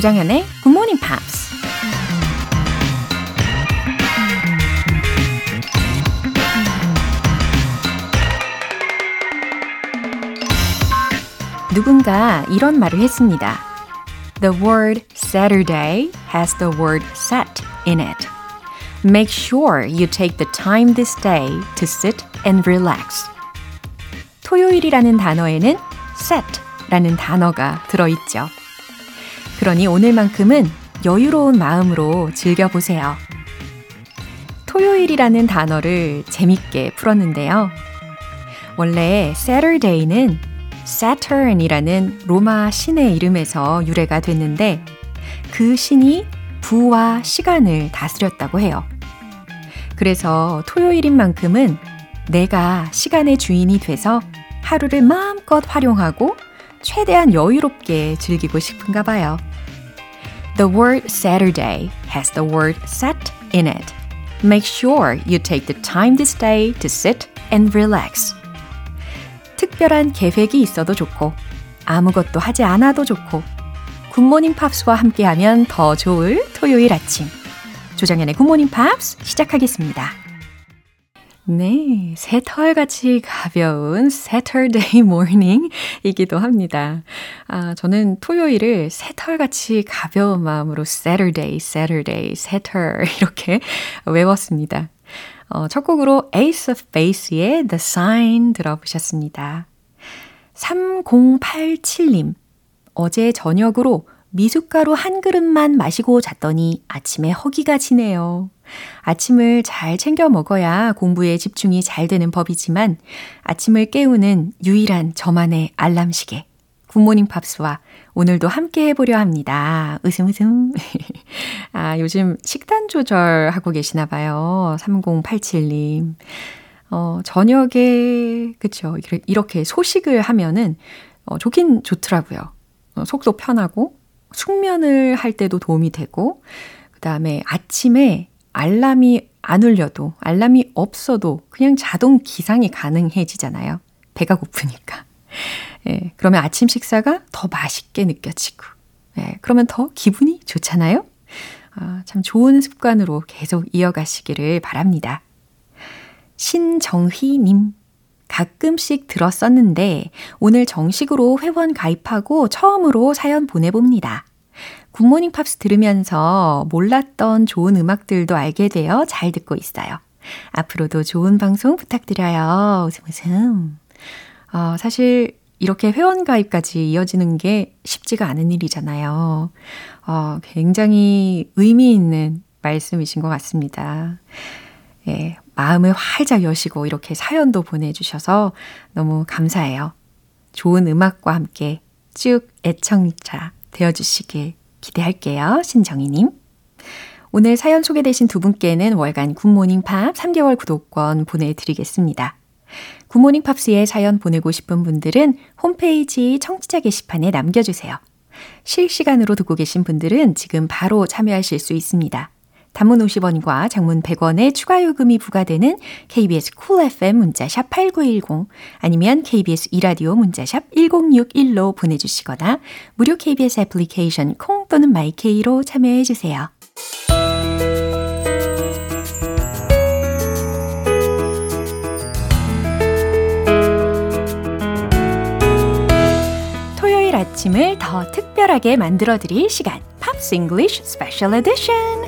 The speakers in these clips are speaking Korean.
조장현의 Good Morning Pops. 누군가 이런 말을 했습니다. The word Saturday has the word set in it. Make sure you take the time this day to sit and relax. 토요일이라는 단어에는 set라는 단어가 들어있죠. 그러니 오늘만큼은 여유로운 마음으로 즐겨보세요. 토요일이라는 단어를 재밌게 풀었는데요. 원래 Saturday는 Saturn이라는 로마 신의 이름에서 유래가 됐는데 그 신이 부와 시간을 다스렸다고 해요. 그래서 토요일인 만큼은 내가 시간의 주인이 돼서 하루를 마음껏 활용하고 최대한 여유롭게 즐기고 싶은가 봐요. The word Saturday has the word set in it. Make sure you take the time this day to sit and relax. 특별한 계획이 있어도 좋고, 아무것도 하지 않아도 좋고, 굿모닝 팝스와 함께하면 더 좋을 토요일 아침. 조정연의 굿모닝 팝스 시작하겠습니다. 네, 새털같이 가벼운 Saturday morning이기도 합니다. 아, 저는 토요일을 새털같이 가벼운 마음으로 Saturday, Saturday, 새털 이렇게 외웠습니다. 어, 첫 곡으로 Ace of Base의 The Sign 들어보셨습니다. 3087님, 어제 저녁으로 미숫가루 한 그릇만 마시고 잤더니 아침에 허기가 지네요. 아침을 잘 챙겨 먹어야 공부에 집중이 잘 되는 법이지만 아침을 깨우는 유일한 저만의 알람 시계. 굿모닝 팝스와 오늘도 함께 해보려 합니다. 웃음 웃음. 아, 요즘 식단 조절하고 계시나 봐요. 3087님. 어, 저녁에, 그쵸. 이렇게 소식을 하면은, 어, 좋긴 좋더라고요. 어, 속도 편하고, 숙면을 할 때도 도움이 되고, 그 다음에 아침에 알람이 안 울려도, 알람이 없어도 그냥 자동 기상이 가능해지잖아요. 배가 고프니까. 예, 그러면 아침 식사가 더 맛있게 느껴지고, 예, 그러면 더 기분이 좋잖아요? 아, 참 좋은 습관으로 계속 이어가시기를 바랍니다. 신정휘님. 가끔씩 들었었는데 오늘 정식으로 회원 가입하고 처음으로 사연 보내봅니다. 굿모닝 팝스 들으면서 몰랐던 좋은 음악들도 알게 되어 잘 듣고 있어요. 앞으로도 좋은 방송 부탁드려요. 웃음 웃음. 어, 사실 이렇게 회원 가입까지 이어지는 게 쉽지가 않은 일이잖아요. 어, 굉장히 의미 있는 말씀이신 것 같습니다. 예, 마음을 활짝 여시고 이렇게 사연도 보내주셔서 너무 감사해요. 좋은 음악과 함께 쭉 애청자 되어주시길 기대할게요. 신정희님. 오늘 사연 소개되신 두 분께는 월간 굿모닝 팝 3개월 구독권 보내드리겠습니다. 굿모닝 팝스에 사연 보내고 싶은 분들은 홈페이지 청취자 게시판에 남겨주세요. 실시간으로 듣고 계신 분들은 지금 바로 참여하실 수 있습니다. 단문 50원과 장문 100원의 추가 요금이 부과되는 KBS Cool FM 문자샵 8910 아니면 KBS 2라디오 문자샵 1061로 보내주시거나 무료 KBS 애플리케이션 콩 또는 마이케이로 참여해 주세요. 토요일 아침을 더 특별하게 만들어 드릴 시간 Pops English Special Edition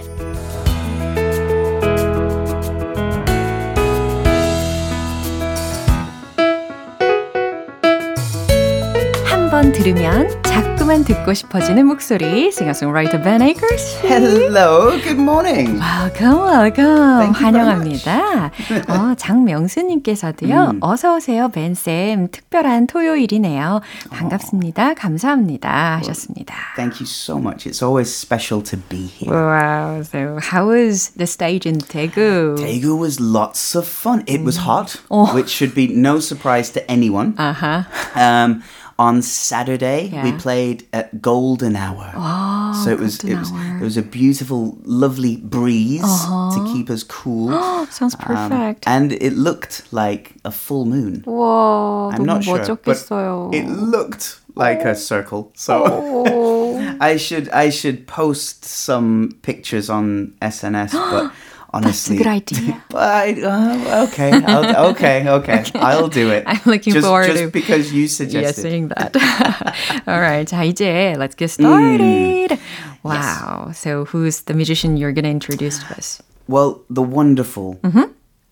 번 들으면 자꾸만 듣고 싶어지는 목소리 싱어송라이터 Ben Akers. Hello, good morning. Welcome, welcome. 환영합니다. 어, 장명수님께서도요. 음. 어서 오세요, Ben 쌤. 특별한 토요일이네요. 반갑습니다. 감사합니다. 하셨습니다. Thank you so much. It's always special to be here. Wow. So, how was the stage in Daegu? Daegu was lots of fun. It was hot, oh. which should be no surprise to anyone. Uh huh. Um, on Saturday yeah. we played at golden hour. Oh, so it was it was hour. it was a beautiful, lovely breeze uh-huh. to keep us cool. Sounds um, perfect. Um, and it looked like a full moon. Whoa, I'm not sure, 멋졌겠어요. but it looked like a circle. So Oh. I should I should post some pictures on SNS, but honestly, good idea. But I, uh, okay, I'll, okay, okay, I'll do it. I'm looking just, forward just to- because you Yes, suggested. saying that. Alright, 자 이제 let's get started. Wow. So who's the musician you're gonna introduce to us? Well, the wonderful, Mm-hmm.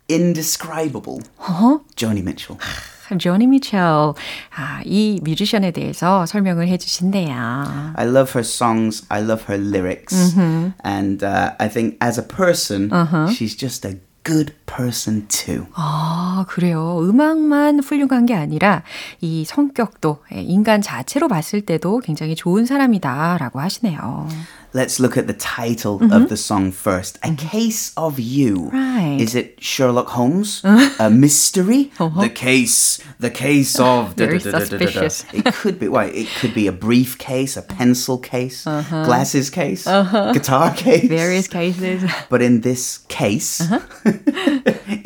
indescribable Uh-huh. Joni Mitchell. 조니 미첼. 아, 이 뮤지션에 대해서 설명을 해주신대요. I love her songs. I love her lyrics, Mm-hmm. and uh, I think as a person, Uh-huh. she's just a good person too. 아, 그래요. 음악만 훌륭한 게 아니라 이 성격도 예, 인간 자체로 봤을 때도 굉장히 좋은 사람이다라고 하시네요. Let's look at the title of the song first. A Case of You. Mm-hmm. Right. Uh-huh. Is it Sherlock Holmes? A mystery? The case, the case of. Very da-da-da-da-da-da. suspicious. It could be. Why? It could be a briefcase, a pencil case, glasses case, guitar case. Uh-huh. Various cases. But in this case, Uh-huh.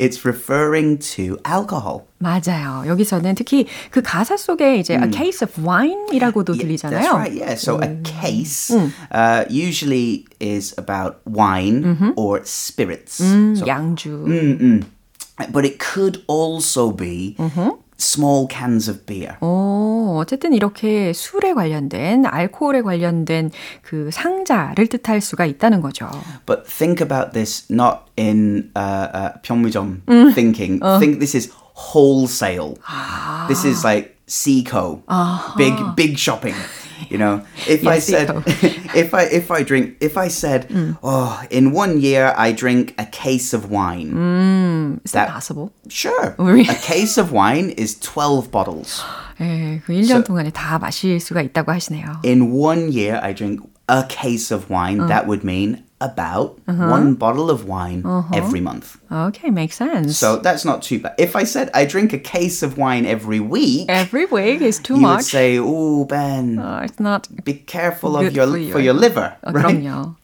it's referring to alcohol. 맞아요. 여기서는 특히 그 가사 속에 이제 a case of wine이라고도 Yeah, 들리잖아요. That's right, yeah. So a case Mm. uh, usually is about wine Mm-hmm. or spirits. 음, So, 양주. but it could also be Mm-hmm. small cans of beer. 어, 어쨌든 이렇게 술에 관련된 알코올에 관련된 그 상자를 뜻할 수가 있다는 거죠. But think about this not in uh, uh, 평무점 Mm. thinking. Uh. Think this is wholesale. This is like Seaco, big big shopping. You know, if I Yes, said, Seaco. if I if I drink, if I said, Mm. oh, in one year I drink a case of wine. Is that That- possible? Sure, Really? a case of wine is twelve bottles. 예, 그 1년 동안에 다 마실 수가 있다고 하시네요. In one year I drink a case of wine. Uh. That would mean about Uh-huh. one bottle of wine every month. Okay, makes sense. So that's not too bad. If I said I drink a case of wine every week, Every week is too you would much. say, "Oh, Ben, Uh, it's not be careful of good your for for your- your liver." 어, right? 그럼요.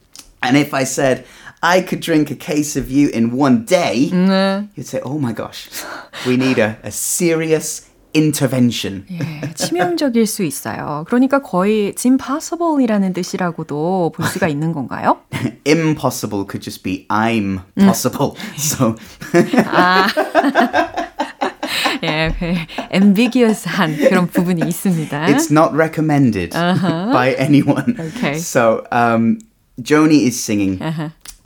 And if I said I could drink a case of you in one day, 네. you'd say, "Oh my gosh, we need a, a serious intervention." 예, 치명적일 수 있어요. 그러니까 거의 it's impossible이라는 뜻이라고도 볼 수가 있는 건가요? Impossible could just be I'm possible. so 예, 그 ambiguous한 그런 부분이 있습니다. it's not recommended by anyone. Okay. So um, Joni is singing,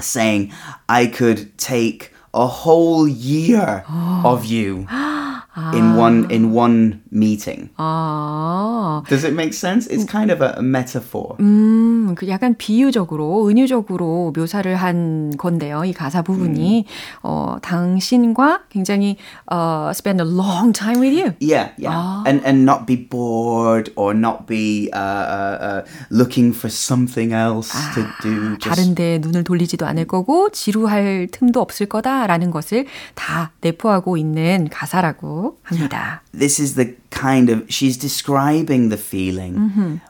saying, "I could take a whole year of you in one ah. in one meeting." 아, Does it make sense? It's kind of a, a metaphor. Mm. 음, 그 약간 비유적으로, 은유적으로 묘사를 한 건데요. 이 가사 부분이, 어, 당신과 굉장히, 어, spend a long time with you. Yeah, yeah, and and not be bored or not be uh, uh, uh, looking for something else to do. Just 다른데 눈을 돌리지도 않을 거고, 지루할 틈도 없을 거다라는 것을 다 내포하고 있는 가사라고 합니다. this is the kind of she's describing the feeling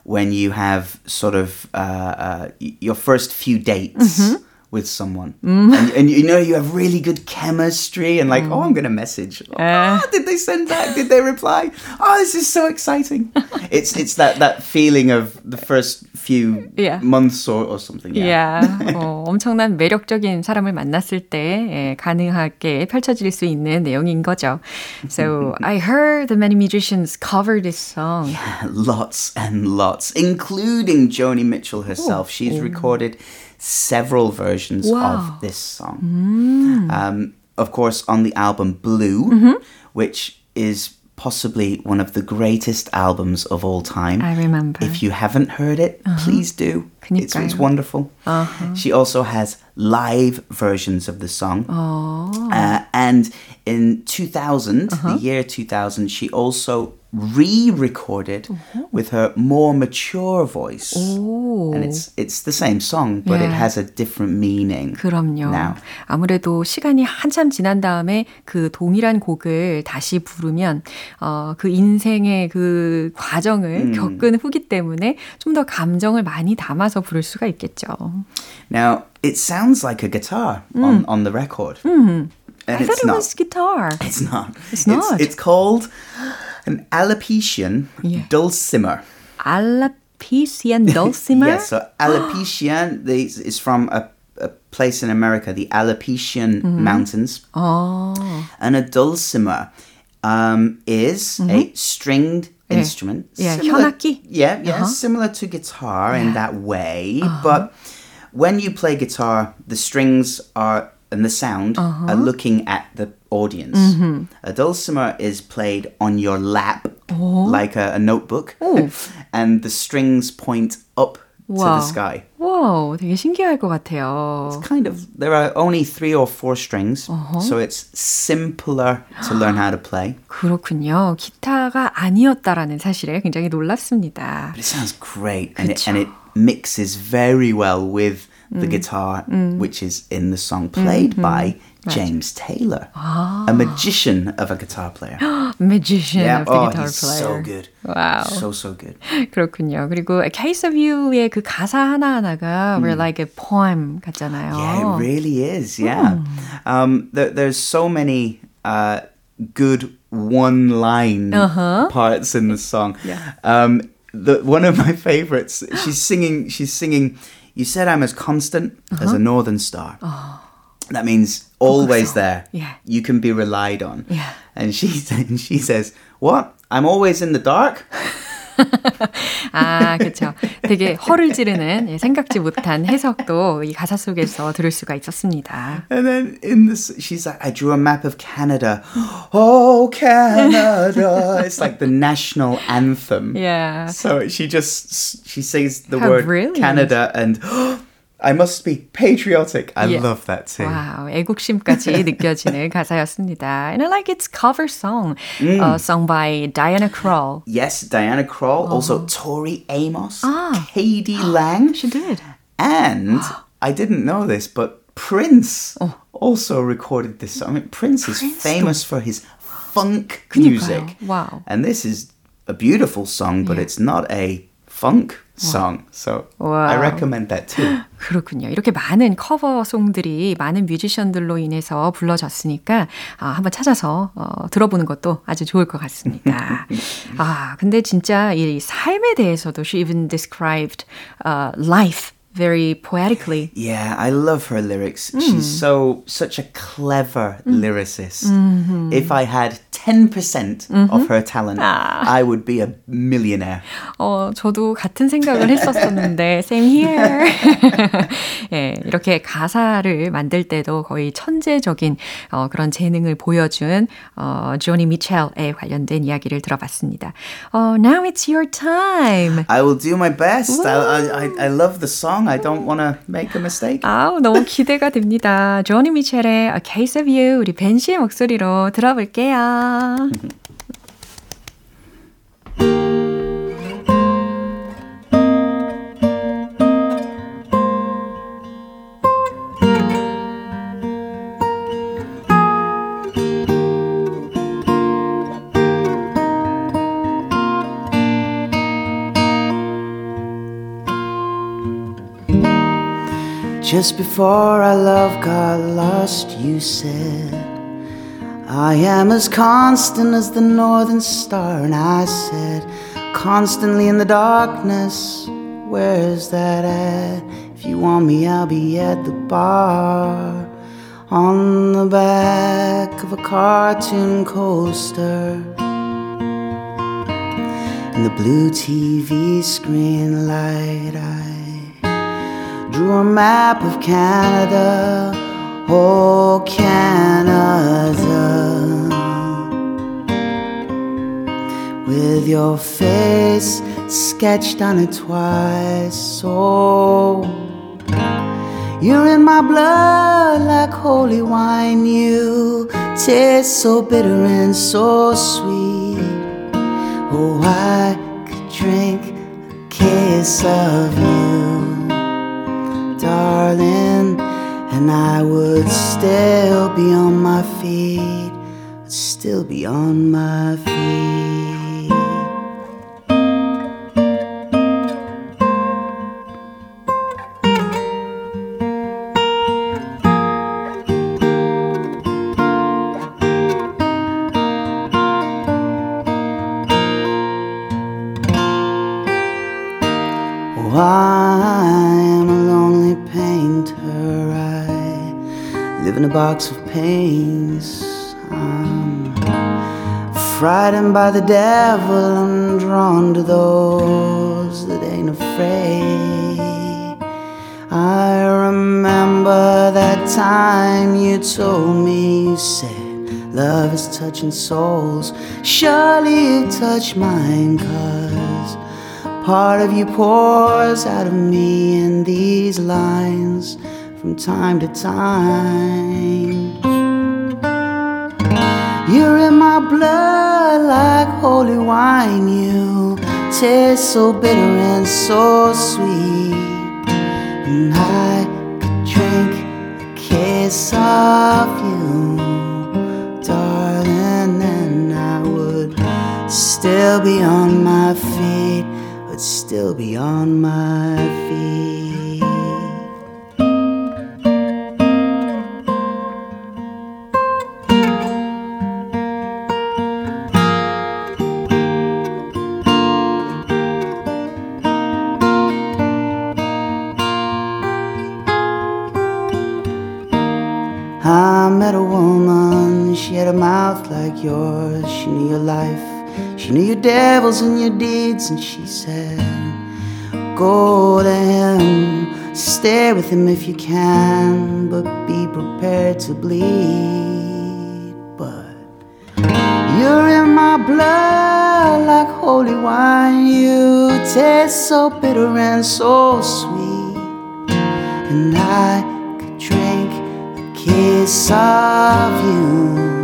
when you have sort of uh, uh, your first few dates with someone and, and you know you have really good chemistry and like oh i'm gonna message oh, did they send back did they reply oh this is so exciting it's it's that that feeling of the first few Yeah. months or, or something yeah 야, 어, 엄청난 매력적인 사람을 만났을 때 예, 가능하게 펼쳐질 수 있는 내용인 거죠. So I heard that many musicians cover this song. lots and lots, including Joni Mitchell herself. She's recorded several versions wow. of this song. Mm. Um, of course, on the album Blue, mm-hmm. which is possibly one of the greatest albums of all time. I remember. If you haven't heard it, uh-huh. please do. It's, it's, wonderful. Uh-huh. She also has live versions of the song. Uh, and in 2000, the year 2000, she also re recorded with her more mature voice. And it's, it's the same song, but it Yeah. has a different meaning. 그럼요. Now. 아무래도 시간이 한참 지난 다음에 그 동일한 곡을 다시 부르면 어, 그 인생의 그 과정을 겪은 후기 때문에 좀 더 감정을 많이 담아서 부를 수가 있겠죠. Now, it sounds like a guitar on, on the record. And I thought it's it not. was guitar. It's not. It's not. It's, called an Alapetian Yeah. dulcimer. Alapecian dulcimer. yes, so Alapecian is from a, a place in America, the Alapecian Mountains. 어. And a dulcimer um, is a stringed 예. instrument. 예, similar- 현악기? Yeah, yeah, similar to guitar in that way. But when you play guitar, the strings are and the sound are looking at the audience. A dulcimer is played on your lap like a, a notebook, and the strings point up to Wow. the sky. 와우, 되게 신기할 것 같아요. Kind of, there are only three or four strings, so it's simpler to learn how to play. 그렇군요. 기타가 아니었다라는 사실에 굉장히 놀랍습니다. But it sounds great, and it, 그쵸. and it mixes very well with the guitar, which is in the song played by James Taylor, a magician of a guitar player. Magician of the oh, guitar he's player. so good. Wow. So so good. 그렇군요. 그리고 A Case of You의 그 가사 하나하나가 were like a poem 같잖아요. Yeah, it really is. Yeah, um, there, there's so many uh, good one-line parts in the song. Yeah. Um, the one of my favorites. She's singing. She's singing. You said I'm as constant as a uh-huh. northern star. Oh. That means always there. Yeah. You can be relied on. Yeah. And she and she says, "What? I'm always in the dark." 아, 그렇죠. 되게 허를 찌르는 예, 생각지 못한 해석도 이 가사 속에서 들을 수가 있었습니다. And then in this, she's like, I drew a map of Canada. Oh, Canada. it's like the national anthem. Yeah. So she just, she says the How word brilliant. Canada and I must be patriotic. I Yeah. love that too. 와우, 애국심까지 느껴지는 가사였습니다. And I like its cover song, uh, sung by Diana Krall. Yes, Diana Krall, also Tori Amos, Katie Lang, She did. and I didn't know this, but Prince also recorded this song. I mean, Prince is Prince famous for his funk 그니까요. music. 와우. And this is a beautiful song, but it's not a funk song. So I Wow. recommend that too. 그렇군요. 이렇게 많은 커버송들이 많은 뮤지션들로 인해서 불러졌으니까 아, 한번 찾아서 어, 들어보는 것도 아주 좋을 것 같습니다. 아, 근데 진짜 이 삶에 대해서도 she even described uh, life very poetically. Yeah, I love her lyrics. She's so such a clever lyricist. If I had 10% of her talent, I would be a millionaire. 어, 저도 같은 생각을 했었었는데 same here. 예, 이렇게 가사를 만들 때도 거의 천재적인 어, 그런 재능을 보여준 어, 조니 미첼에 관련된 이야기를 들어봤습니다. 어, now it's your time. I will do my best. I, I, I, I love the song. I don't want to make a mistake. 아우, 너무 기대가 됩니다. 조니 미첼의 A Case of You 우리 벤 씨의 목소리로 들어볼게요. Just before our love got lost, you said, I am as constant as the northern star. And I said, constantly in the darkness, where's that at? If you want me, I'll be at the bar. On the back of a cartoon coaster. In the blue TV screen light, I drew a map of Canada, oh Canada, with your face sketched on it twice. Oh, you're in my blood like holy wine. You taste so bitter and so sweet. Oh, I could drink a case of you darling, and I would still be on my feet, I'd still be on my feet. Box of pains. I'm frightened by the devil, I'm drawn to those that ain't afraid. I remember that time you told me you said love is touching souls. Surely you touch mine, cause part of you pours out of me in these lines from time to time. You're in my blood like holy wine. You taste so bitter and so sweet. And I could drink a kiss of you, darling, and I would still be on my feet, would still be on my feet. Had a mouth like yours. She knew your life, she knew your devils and your deeds, and she said, Go to him, stay with him if you can, but be prepared to bleed. But you're in my blood like holy wine, you taste so bitter and so sweet, and I could drink kiss of you,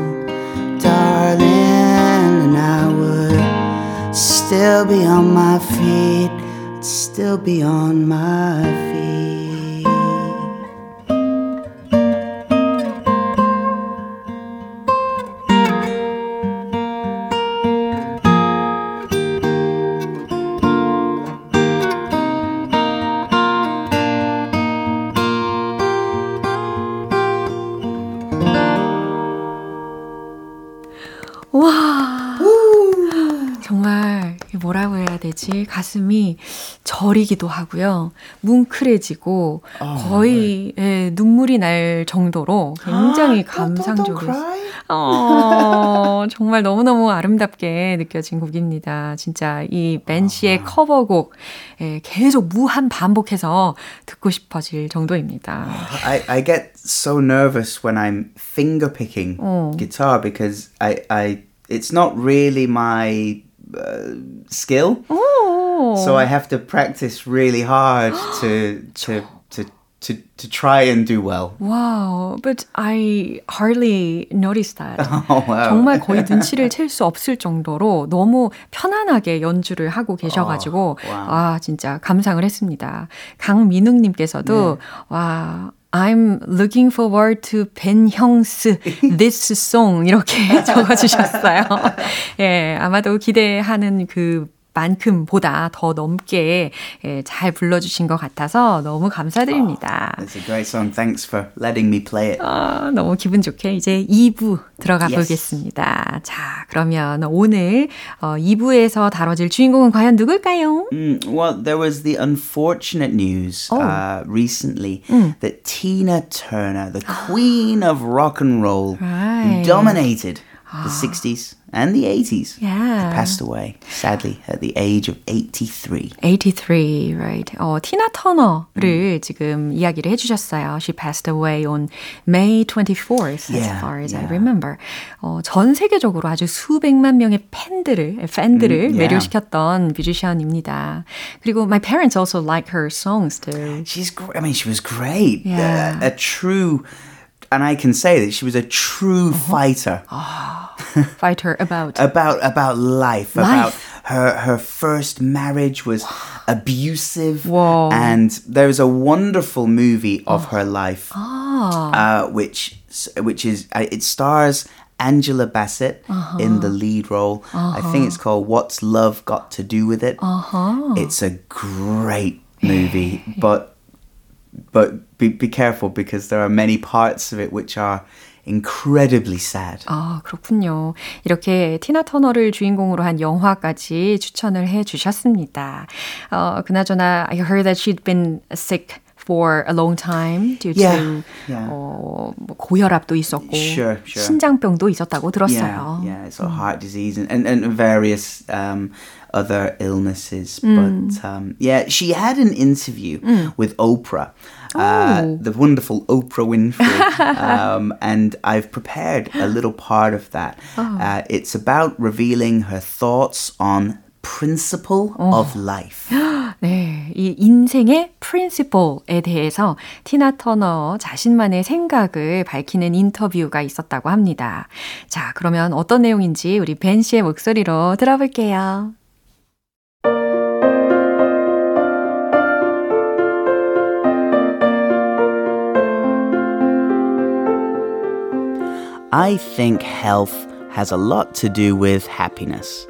still be on my feet, I'd still be on my feet. 되지? 가슴이 저리기도 하고요. 뭉클해지고 거의 예, 눈물이 날 정도로 굉장히 감상적으로 어, 정말 너무너무 아름답게 느껴진 곡입니다. 진짜 이 벤 씨의 커버곡 예, 계속 무한 반복해서 듣고 싶어질 정도입니다. I, I get so nervous when I'm finger picking Oh. guitar because I, I it's not really my uh, skill. 오. So I have to practice really hard to to to to to try and do well. Wow, but I hardly noticed that. Oh, wow. 정말 거의 눈치를 챌 수 없을 정도로 너무 편안하게 연주를 하고 계셔가지고 어, 와우. 아 진짜 감상을 했습니다. 강민웅님께서도 네. 와. I'm looking forward to Ben 형스 this song 이렇게 적어주셨어요. 예, 아마도 기대하는 그 만큼 보다 더 넘게 예, 잘 불러주신 것 같아서 너무 감사드립니다. It's a great song. Thanks for letting me play it. 아, 너무 기분 좋게 이제 2부 들어가 Yes. 보겠습니다. 자, 그러면 오늘 어, 2부에서 다뤄질 주인공은 과연 누굴까요? Mm, well, there was the unfortunate news Oh. uh, recently that Tina Turner, the queen of rock and roll, Right. dominated the 60s and the 80s, Yeah. passed away, sadly, at the age of 83. 83, right. 어, 티나 터너를 지금 이야기를 해주셨어요. She passed away on May 24th, as Yeah, far as I yeah. remember. 어, 전 세계적으로 아주 수백만 명의 팬들을, 팬들을 Mm, yeah. 매료시켰던 뮤지션입니다. 그리고 my parents also like her songs too. She's great. I mean, she was great. Yeah. A, a true, and I can say that she was a true Uh-huh. fighter Fighter about. about about life, about Life. her her first marriage was abusive, Whoa. and there's a wonderful movie of her life, Ah. uh, which which is uh, it stars. Angela Bassett Uh-huh. in the lead role. I think it's called What's Love Got to Do with It. Uh-huh. It's a great movie, but but be, be careful because there are many parts of it which are incredibly sad. 아, 그렇군요. 이렇게 티나 터너를 주인공으로 한 영화까지 추천을 해 주셨습니다. 어, 그나저나 I heard that she'd been sick for a long time due Yeah, to yeah. 어, 뭐 고혈압도 있었고 Sure, sure. 신장병도 있었다고 Yeah, 들었어요. yeah, it's a heart disease and, and, and various um, other illnesses. But um, yeah, she had an interview with Oprah, uh, Oh. the wonderful Oprah Winfrey, um, and I've prepared a little part of that. Uh, it's about revealing her thoughts on principle of life. 네, 이 인생의 프린시플에 대해서 티나 터너 자신만의 생각을 밝히는 인터뷰가 있었다고 합니다. 자, 그러면 어떤 내용인지 우리 벤 씨의 목소리로 들어볼게요. I think health has a lot to do with happiness.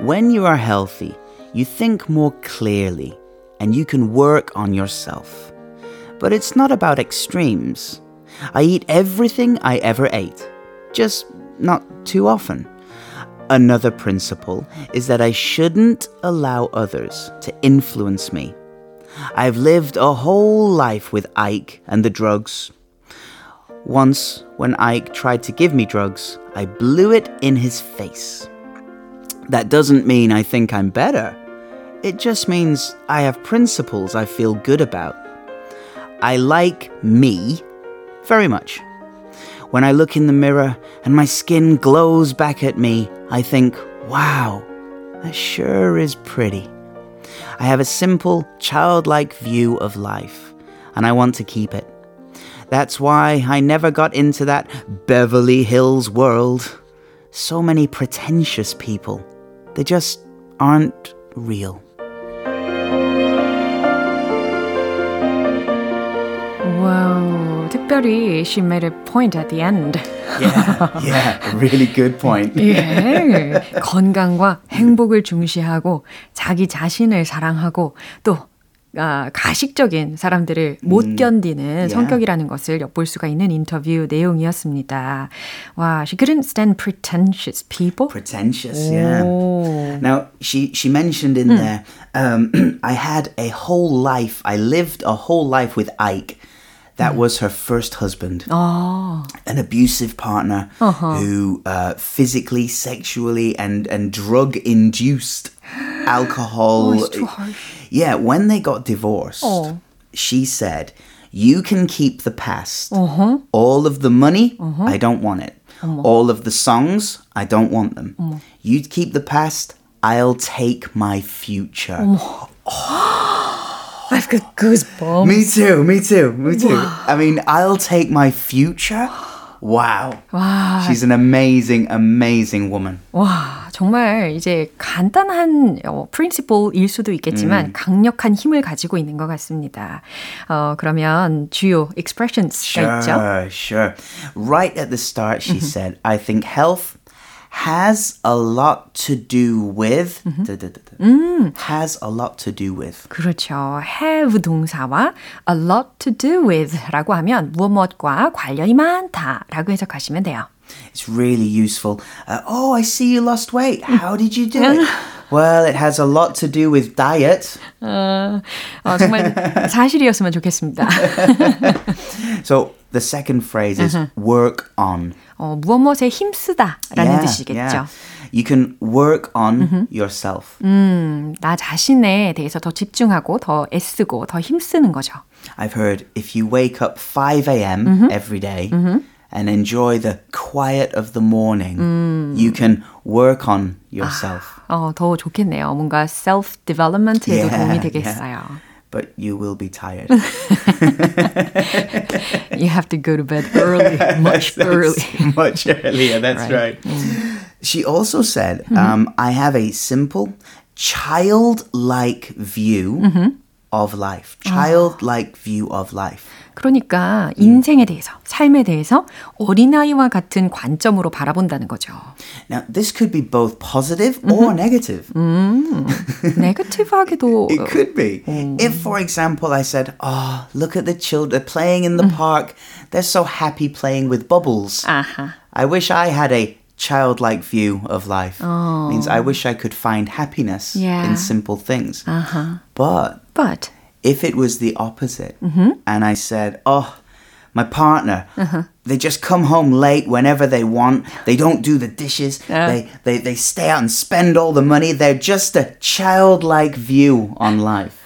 When you are healthy, you think more clearly and you can work on yourself. But it's not about extremes. I eat everything I ever ate, just not too often. Another principle is that I shouldn't allow others to influence me. I've lived a whole life with Ike and the drugs. Once, when Ike tried to give me drugs, I blew it in his face. That doesn't mean I think I'm better. It just means I have principles I feel good about. I like me very much. When I look in the mirror and my skin glows back at me, I think, wow, that sure is pretty. I have a simple, childlike view of life, and I want to keep it. That's why I never got into that Beverly Hills world. So many pretentious people. They just aren't real. 와우, 특별히 she made a point at the end. Yeah, yeah, a really good point. 예, 건강과 행복을 중시하고 자기 자신을 사랑하고 또 아, 가식적인 사람들을 못 견디는 yeah. 성격이라는 것을 엿볼 수가 있는 인터뷰 내용이었습니다. 와, she couldn't stand pretentious people. Pretentious, yeah. 오. Now she she mentioned in there, um, I had a whole life. I lived a whole life with Ike. That was her first husband, 아, an abusive partner uh-huh. who uh, physically, sexually, and and drug induced alcohol. Oh, it's too harsh. Yeah, when they got divorced, Oh. she said, "You can keep the past. Uh-huh. All of the money, uh-huh. I don't want it. Uh-huh. All of the songs, I don't want them. You keep the past, I'll take my future." Oh, I've got goosebumps. Me too, me too, me too. I mean, I'll take my future. Wow. 와, She's an amazing, amazing woman. 와, 정말 이제 간단한 어, 프린시플일 수도 있겠지만 음. 강력한 힘을 가지고 있는 것 같습니다. 어, 그러면 주요 expressions가 있죠. Sure, sure. Right at the start, she said, I think health has a lot to do with. da, da, da, da. Has a lot to do with. 그렇죠. have 동사와 a lot to do with 라고 하면 무엇과 관련이 많다 라고 해석하시면 돼요. It's really useful. Uh, oh, I see you lost weight. How did you do it? well, it has a lot to do with diet. 어, 어, 정말 사실이었으면 좋겠습니다. So the second phrase is work on. 어, 무엇 무엇에 힘쓰다라는 뜻이겠죠. You can work on yourself. 음, 나 자신에 대해서 더 집중하고 더 애쓰고 더 힘쓰는 거죠. I've heard if you wake up 5 a.m. every day and enjoy the quiet of the morning, you can work on yourself. 어, 더 좋겠네요. 뭔가 self development에도 Yeah, 도움이 되겠어요. But you will be tired. You have to go to bed early, much early. Much earlier, that's Right. right. Mm. She also said, mm-hmm. um, I have a simple, childlike view mm-hmm. of life. Childlike view of life. 그러니까 인생에 대해서, 삶에 대해서 어린아이와 같은 관점으로 바라본다는 거죠. Now, this could be both positive or negative. 네거티브하게도 It could be. If, for example, I said, Oh, look at the children playing in the park. They're so happy playing with bubbles. 아하. I wish I had a childlike view of life. Means I wish I could find happiness Yeah. in simple things. 아하. But But if it was the opposite and I said, oh, my partner, they just come home late whenever they want. They don't do the dishes. They, they, they stay out and spend all the money. They're just a childlike view on life.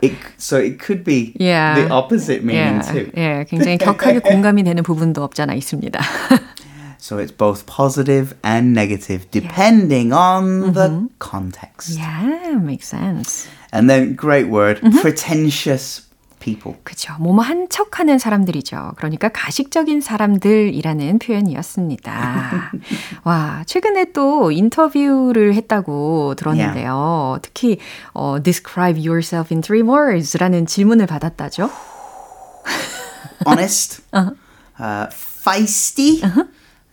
It, so it could be Yeah. the opposite meaning 예, too. 예, 굉장히 격하게 공감이 되는 부분도 없잖아 있습니다. So it's both positive and negative depending on the context. yeah, makes sense. And then great word, pretentious people. 그죠. 뭐뭐 한 척하는 사람들이죠. 그러니까 가식적인 사람들이라는 표현이었습니다. 와, 최근에 또 인터뷰를 했다고 들었는데요. 특히 어, describe yourself in three words라는 질문을 받았다죠. honest, uh feisty,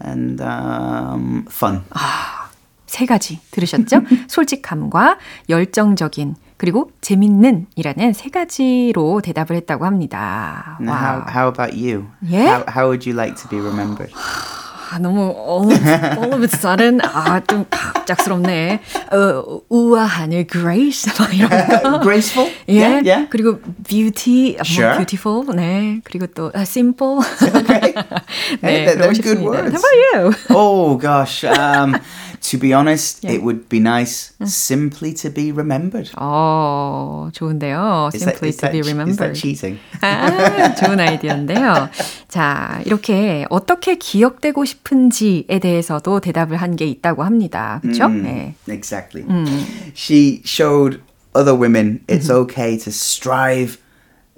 And um, fun. 세 가지 들으셨죠? 솔직함과 열정적인 그리고 재밌는 이라는 세 가지로 대답을 했다고 합니다. Now, how, how about you? Yeah? How, how would you like to be remembered? 아, 너무 all of, all of a sudden 아, 좀 갑작스럽네. 어, 우아한 grace 막 이런 거. Graceful? 예. Yeah, yeah. 그리고 beauty, 뭐 Sure. beautiful. 네. 그리고 또 uh, simple. Okay. 네, Hey, they're- they're 그러고 good 싶습니다. words. How about you? Oh gosh. Um, to be honest, Yeah. it would be nice simply to be remembered. 어, 좋은데요. Is that, Simply is to that, be che- is that remembered. cheating? 아, 좋은 아이디어인데요. 자, 이렇게 어떻게 기억되고 싶은지에 대해서도 대답을 한 게 있다고 합니다. 그렇죠? 네. Exactly. She showed other women it's okay to strive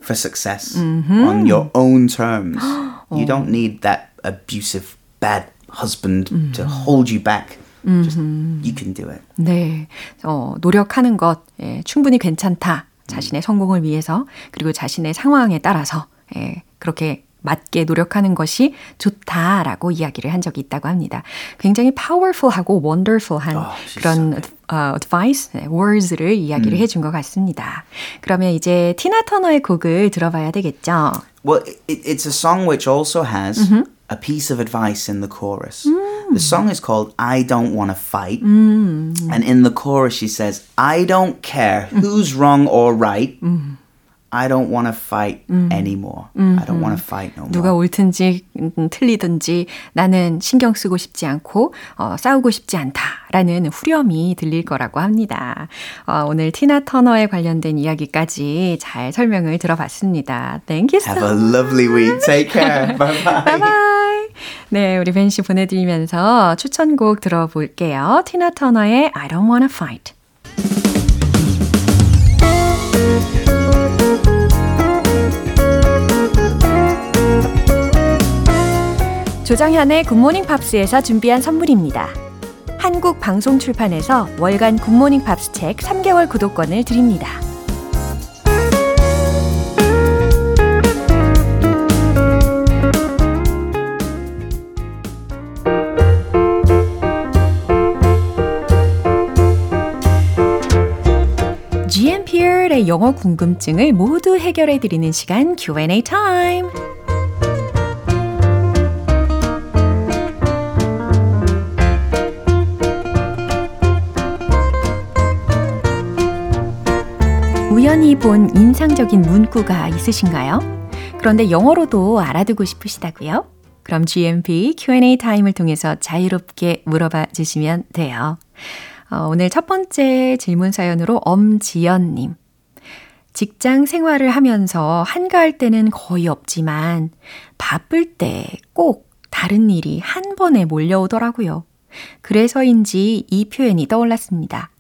for success on your own terms. You don't need that abusive, bad husband to hold you back. Just, you can do it. 네. 어, 노력하는 것 예, 충분히 괜찮다. 자신의 성공을 위해서 그리고 자신의 상황에 따라서 예, 그렇게 맞게 노력하는 것이 좋다라고 이야기를 한 적이 있다고 합니다. 굉장히 powerful하고 wonderful한 아, 그런 어, advice, 네, words를 이야기를 해준 것 같습니다. 그러면 이제 티나 터너의 곡을 들어봐야 되겠죠? Well, it, it's a song which also has a piece of advice in the chorus. The song is called I Don't Want to Fight. And in the chorus, she says, I don't care who's wrong or right. I don't want to fight anymore. I don't want to fight no 누가 more. 옳든지 음, 틀리든지 나는 신경 쓰고 싶지 않고 어, 싸우고 싶지 않다라는 후렴이 들릴 거라고 합니다. 어, 오늘 티나 터너에 관련된 이야기까지 잘 설명을 들어봤습니다. Thank you so Have a much. lovely week. Take care. bye bye. Bye bye. 네, 우리 벤 씨 보내드리면서 추천곡 들어볼게요. 티나 터너의 I Don't Wanna Fight. 조정현의 굿모닝 팝스에서 준비한 선물입니다. 한국 방송 출판에서 월간 굿모닝 팝스 책 3개월 구독권을 드립니다. 영어 궁금증을 모두 해결해 드리는 시간 Q&A time. 우연히 본 인상적인 문구가 있으신가요? 그런데 영어로도 알아두고 싶으시다고요? 그럼 GMP Q&A 타임을 통해서 자유롭게 물어봐 주시면 돼요. 어, 오늘 첫 번째 질문 사연으로 엄지연님. 직장 생활을 하면서 한가할 때는 거의 없지만 바쁠 때 꼭 다른 일이 한 번에 몰려오더라고요. 그래서인지 이 표현이 떠올랐습니다.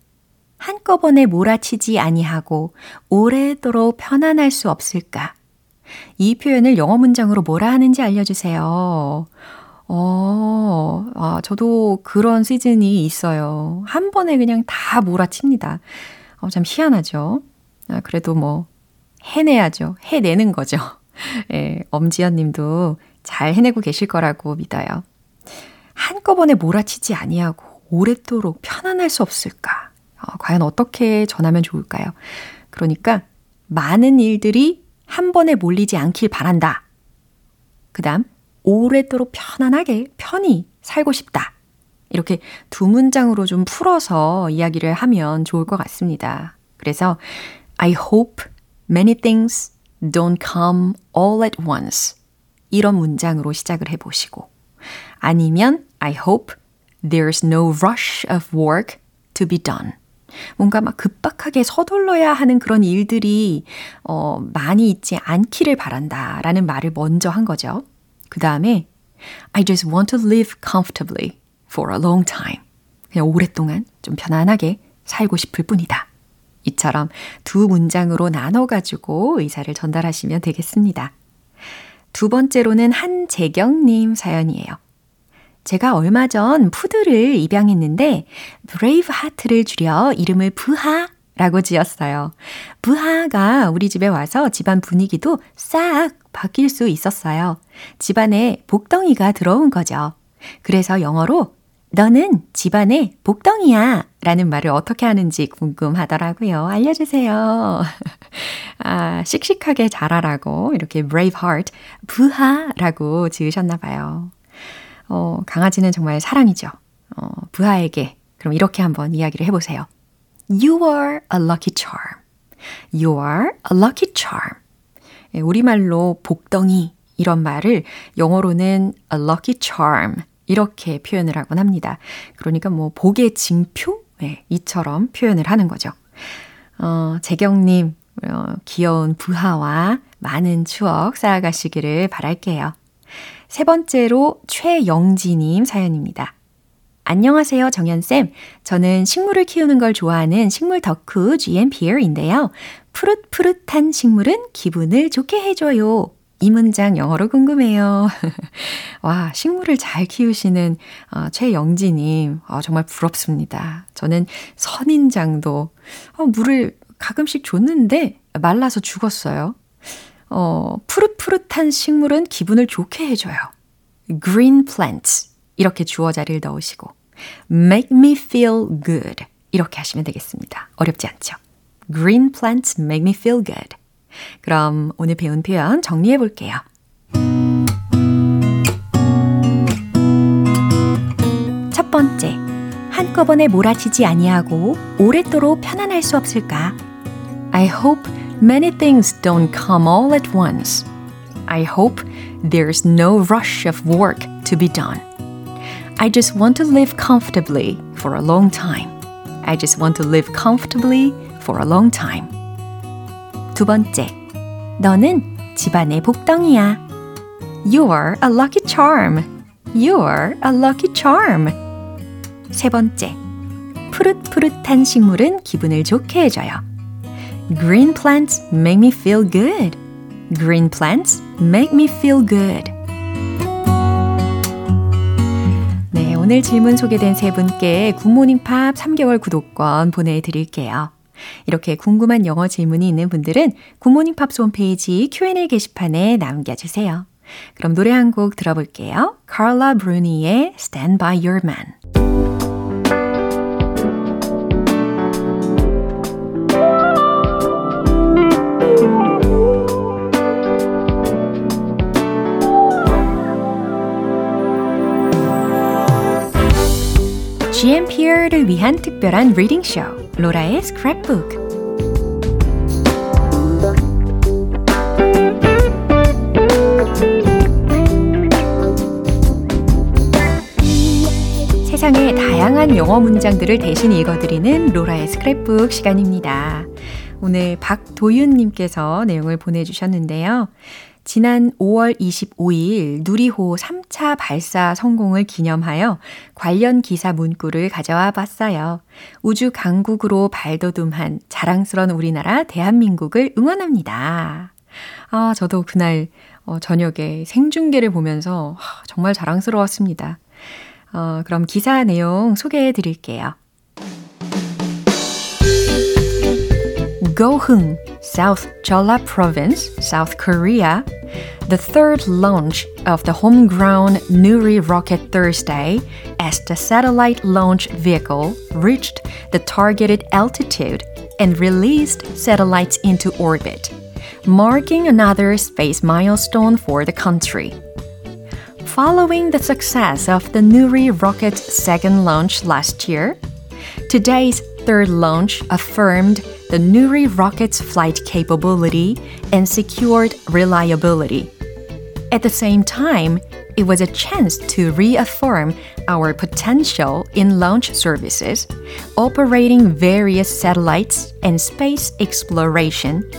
한꺼번에 몰아치지 아니하고 오래도록 편안할 수 없을까? 이 표현을 영어 문장으로 뭐라 하는지 알려주세요. 어, 아, 저도 그런 시즌이 있어요. 한 번에 그냥 다 몰아칩니다. 어, 참 희한하죠? 아, 그래도 뭐, 해내야죠. 해내는 거죠. 예, 엄지연 님도 잘 해내고 계실 거라고 믿어요. 한꺼번에 몰아치지 아니하고 오랫도록 편안할 수 없을까? 어, 과연 어떻게 전하면 좋을까요? 그러니까 많은 일들이 한 번에 몰리지 않길 바란다. 그 다음, 오랫도록 편안하게, 편히 살고 싶다. 이렇게 두 문장으로 좀 풀어서 이야기를 하면 좋을 것 같습니다. 그래서, I hope Many things don't come all at once. 이런 문장으로 시작을 해보시고 아니면 I hope there's no rush of work to be done. 뭔가 막 급박하게 서둘러야 하는 그런 일들이 어, 많이 있지 않기를 바란다 라는 말을 먼저 한 거죠. 그 다음에 I just want to live comfortably for a long time. 그냥 오랫동안 좀 편안하게 살고 싶을 뿐이다. 이처럼 두 문장으로 나눠가지고 의사를 전달하시면 되겠습니다. 두 번째로는 한재경님 사연이에요. 제가 얼마 전 푸들을 입양했는데 brave heart를 줄여 이름을 부하 라고 지었어요. 부하가 우리 집에 와서 집안 분위기도 싹 바뀔 수 있었어요. 집안에 복덩이가 들어온 거죠. 그래서 영어로 너는 집안의 복덩이야 라는 말을 어떻게 하는지 궁금하더라고요. 알려주세요. 아, 씩씩하게 자라라고 이렇게 brave heart, 부하라고 지으셨나 봐요. 어, 강아지는 정말 사랑이죠. 어, 부하에게 그럼 이렇게 한번 이야기를 해보세요. You are a lucky charm. You are a lucky charm. 예, 우리말로 복덩이 이런 말을 영어로는 a lucky charm 이렇게 표현을 하곤 합니다. 그러니까 뭐 복의 징표 네, 이처럼 표현을 하는 거죠. 어, 재경님 어, 귀여운 부하와 많은 추억 쌓아가시기를 바랄게요. 세 번째로 최영지님 사연입니다. 안녕하세요, 정연쌤. 저는 식물을 키우는 걸 좋아하는 식물 덕후 GMPR인데요. 푸릇푸릇한 식물은 기분을 좋게 해줘요. 이 문장 영어로 궁금해요. 와, 식물을 잘 키우시는 어, 최영지님, 어, 정말 부럽습니다. 저는 선인장도 어, 물을 가끔씩 줬는데 말라서 죽었어요. 어, 푸릇푸릇한 식물은 기분을 좋게 해줘요. green plants. 이렇게 주어 자리를 넣으시고, make me feel good. 이렇게 하시면 되겠습니다. 어렵지 않죠? green plants make me feel good. 그럼 오늘 배운 표현 정리해 볼게요. 첫 번째, 한꺼번에 몰아치지 아니하고 오랫도록 편안할 수 없을까? I hope many things don't come all at once. I hope there's no rush of work to be done. I just want to live comfortably for a long time. I just want to live comfortably for a long time. 두 번째, 너는 집안의 복덩이야. You're a lucky charm. You're a lucky charm. 세 번째, 푸릇푸릇한 식물은 기분을 좋게 해줘요. Green plants make me feel good. Green plants make me feel good. 네, 오늘 질문 소개된 세 분께 굿모닝 팝 3개월 구독권 보내드릴게요. 이렇게 궁금한 영어 질문이 있는 분들은 굿모닝 팝스 홈페이지 Q&A 게시판에 남겨주세요. 그럼 노래 한 곡 들어볼게요. Carla Bruni의 Stand By Your Man. GMP를 위한 특별한 reading show 로라의 스크랩북 세상의 다양한 영어 문장들을 대신 읽어드리는 로라의 스크랩북 시간입니다. 오늘 박도윤님께서 내용을 보내주셨는데요. 지난 5월 25일 누리호 3차 발사 성공을 기념하여 관련 기사 문구를 가져와 봤어요. 우주 강국으로 발돋움한 자랑스러운 우리나라 대한민국을 응원합니다. 아, 저도 그날 어, 저녁에 생중계를 보면서 정말 자랑스러웠습니다. 어, 그럼 기사 내용 소개해 드릴게요. Gohung, South Jeolla Province, South Korea, the third launch of the homegrown Nuri rocket Thursday as the satellite launch vehicle reached the targeted altitude and released satellites into orbit, marking another space milestone for the country. Following the success of the Nuri rocket's second launch last year, today's third launch affirmed the Nuri rocket's flight capability and secured reliability. At the same time, it was a chance to reaffirm our potential in launch services, operating various satellites and space exploration,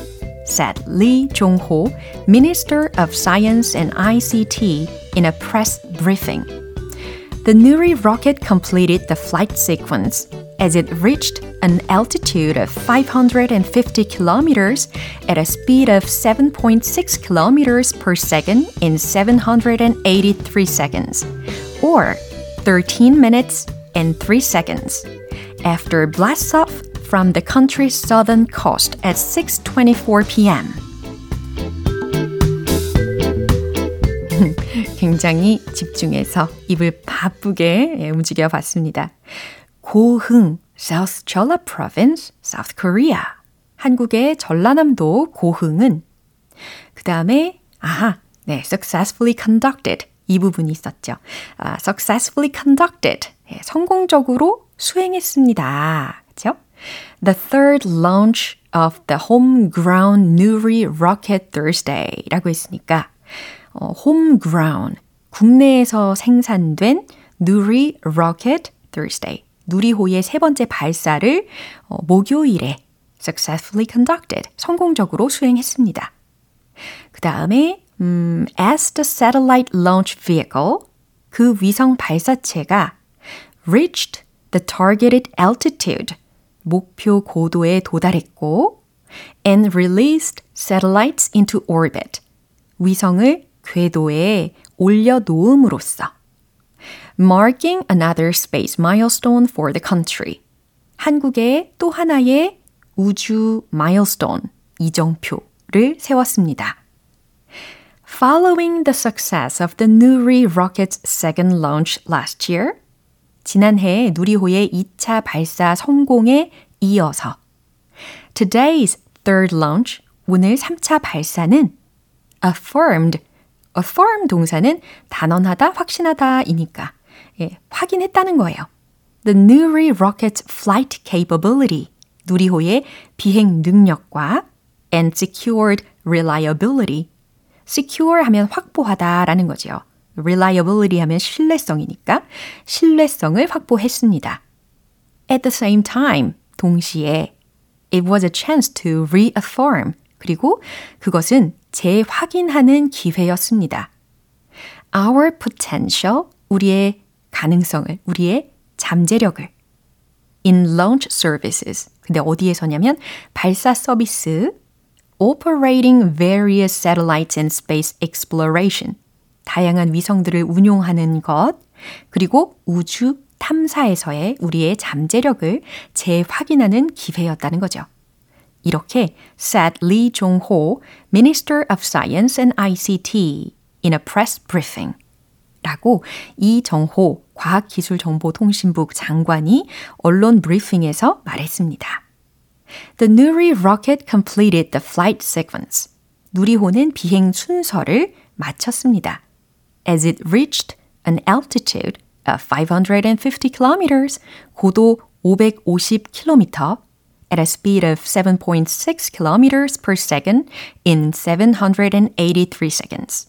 said Lee Jong-ho, Minister of Science and ICT, in a press briefing. The Nuri rocket completed the flight sequence as it reached an altitude of 550 kilometers at a speed of 7.6 kilometers per second in 783 seconds, or 13 minutes and 3 seconds, after blastoff from the country's southern coast at 6:24 p.m. 굉장히 집중해서 입을 바쁘게 움직여 봤습니다. 고흥, South Jeolla Province, South Korea. 한국의 전라남도 고흥은 그 다음에 아하, 네, successfully conducted 이 부분이 있었죠. 아, successfully conducted 네, 성공적으로 수행했습니다. 그렇죠? The third launch of the homegrown Nuri rocket Thursday라고 했으니까 어, homegrown 국내에서 생산된 Nuri rocket Thursday 누리호의 세 번째 발사를 어, 목요일에 successfully conducted 성공적으로 수행했습니다. 그 다음에 음, as the satellite launch vehicle 그 위성 발사체가 reached the targeted altitude 목표 고도에 도달했고 and released satellites into orbit 위성을 궤도에 올려놓음으로써 marking another space milestone for the country. 한국의 또 하나의 우주 milestone, 이정표를 세웠습니다. Following the success of the Nuri rocket's second launch last year, 지난해 누리호의 2차 발사 성공에 이어서 today's third launch, 오늘 3차 발사는 affirmed, affirm 동사는 단언하다, 확신하다이니까 예, 확인했다는 거예요. The Nuri rocket's flight capability, 누리호의 비행 능력과 and secured reliability. secure 하면 확보하다라는 거죠. reliability 하면 신뢰성이니까 신뢰성을 확보했습니다. At the same time, 동시에 it was a chance to reaffirm 그리고 그것은 재확인하는 기회였습니다. Our potential, 우리의 가능성을, 우리의 잠재력을 in launch services. 근데 어디에서냐면 발사 서비스 operating various satellites and space exploration. 다양한 위성들을 운용하는 것, 그리고 우주 탐사에서의 우리의 잠재력을 재확인하는 기회였다는 거죠. 이렇게 said Lee Jong-ho, Minister of Science and ICT, in a press briefing. 라고 이정호 과학기술정보통신부 장관이 언론 브리핑에서 말했습니다. The Nuri rocket completed the flight sequence. 누리호는 비행 순서를 마쳤습니다. As it reached an altitude of 550 kilometers, 고도 550km, at a speed of 7.6 kilometers per second in 783 seconds.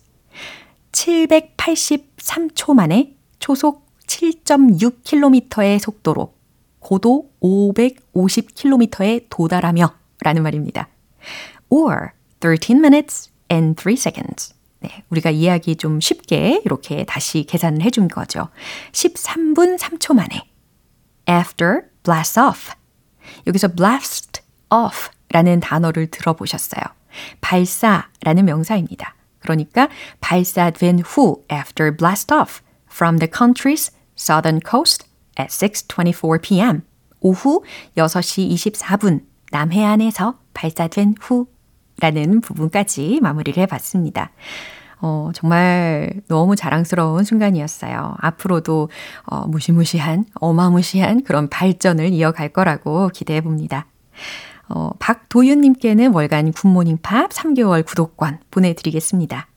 783초 만에 초속 7.6km의 속도로 고도 550km에 도달하며 라는 말입니다. or 13 minutes and 3 seconds. 네, 우리가 이야기 좀 쉽게 이렇게 다시 계산을 해준 거죠. 13분 3초 만에 after blast off. 여기서 blast off 라는 단어를 들어보셨어요. 발사라는 명사입니다. 그러니까 발사된 후 after blast off from the country's southern coast at 6:24 p.m. 오후 6시 24분 남해안에서 발사된 후라는 부분까지 마무리를 해봤습니다. 어, 정말 너무 자랑스러운 순간이었어요. 앞으로도 어, 무시무시한, 어마무시한 그런 발전을 이어갈 거라고 기대해 봅니다. 어, 박도윤님께는 월간 굿모닝 팝 3개월 구독권 보내드리겠습니다.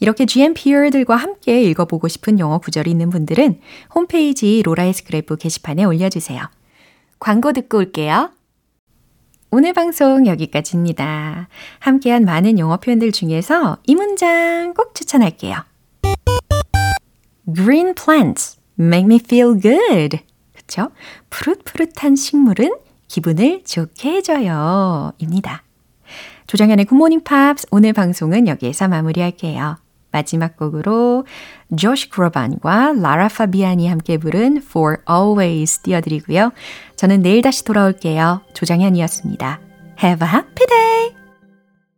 이렇게 GMPR들과 함께 읽어보고 싶은 영어 구절이 있는 분들은 홈페이지 로라의 스크랩북 게시판에 올려주세요. 광고 듣고 올게요. 오늘 방송 여기까지입니다. 함께한 많은 영어 표현들 중에서 이 문장 꼭 추천할게요. Green plants make me feel good. 그쵸? 푸릇푸릇한 식물은 기분을 좋게 해줘요. 입니다. 조정현의 굿모닝 팝스 오늘 방송은 여기에서 마무리할게요. 마지막 곡으로 조시 그로반과 라라 파비안이 함께 부른 For Always 띄워드리고요. 저는 내일 다시 돌아올게요. 조정현이었습니다. Have a happy day!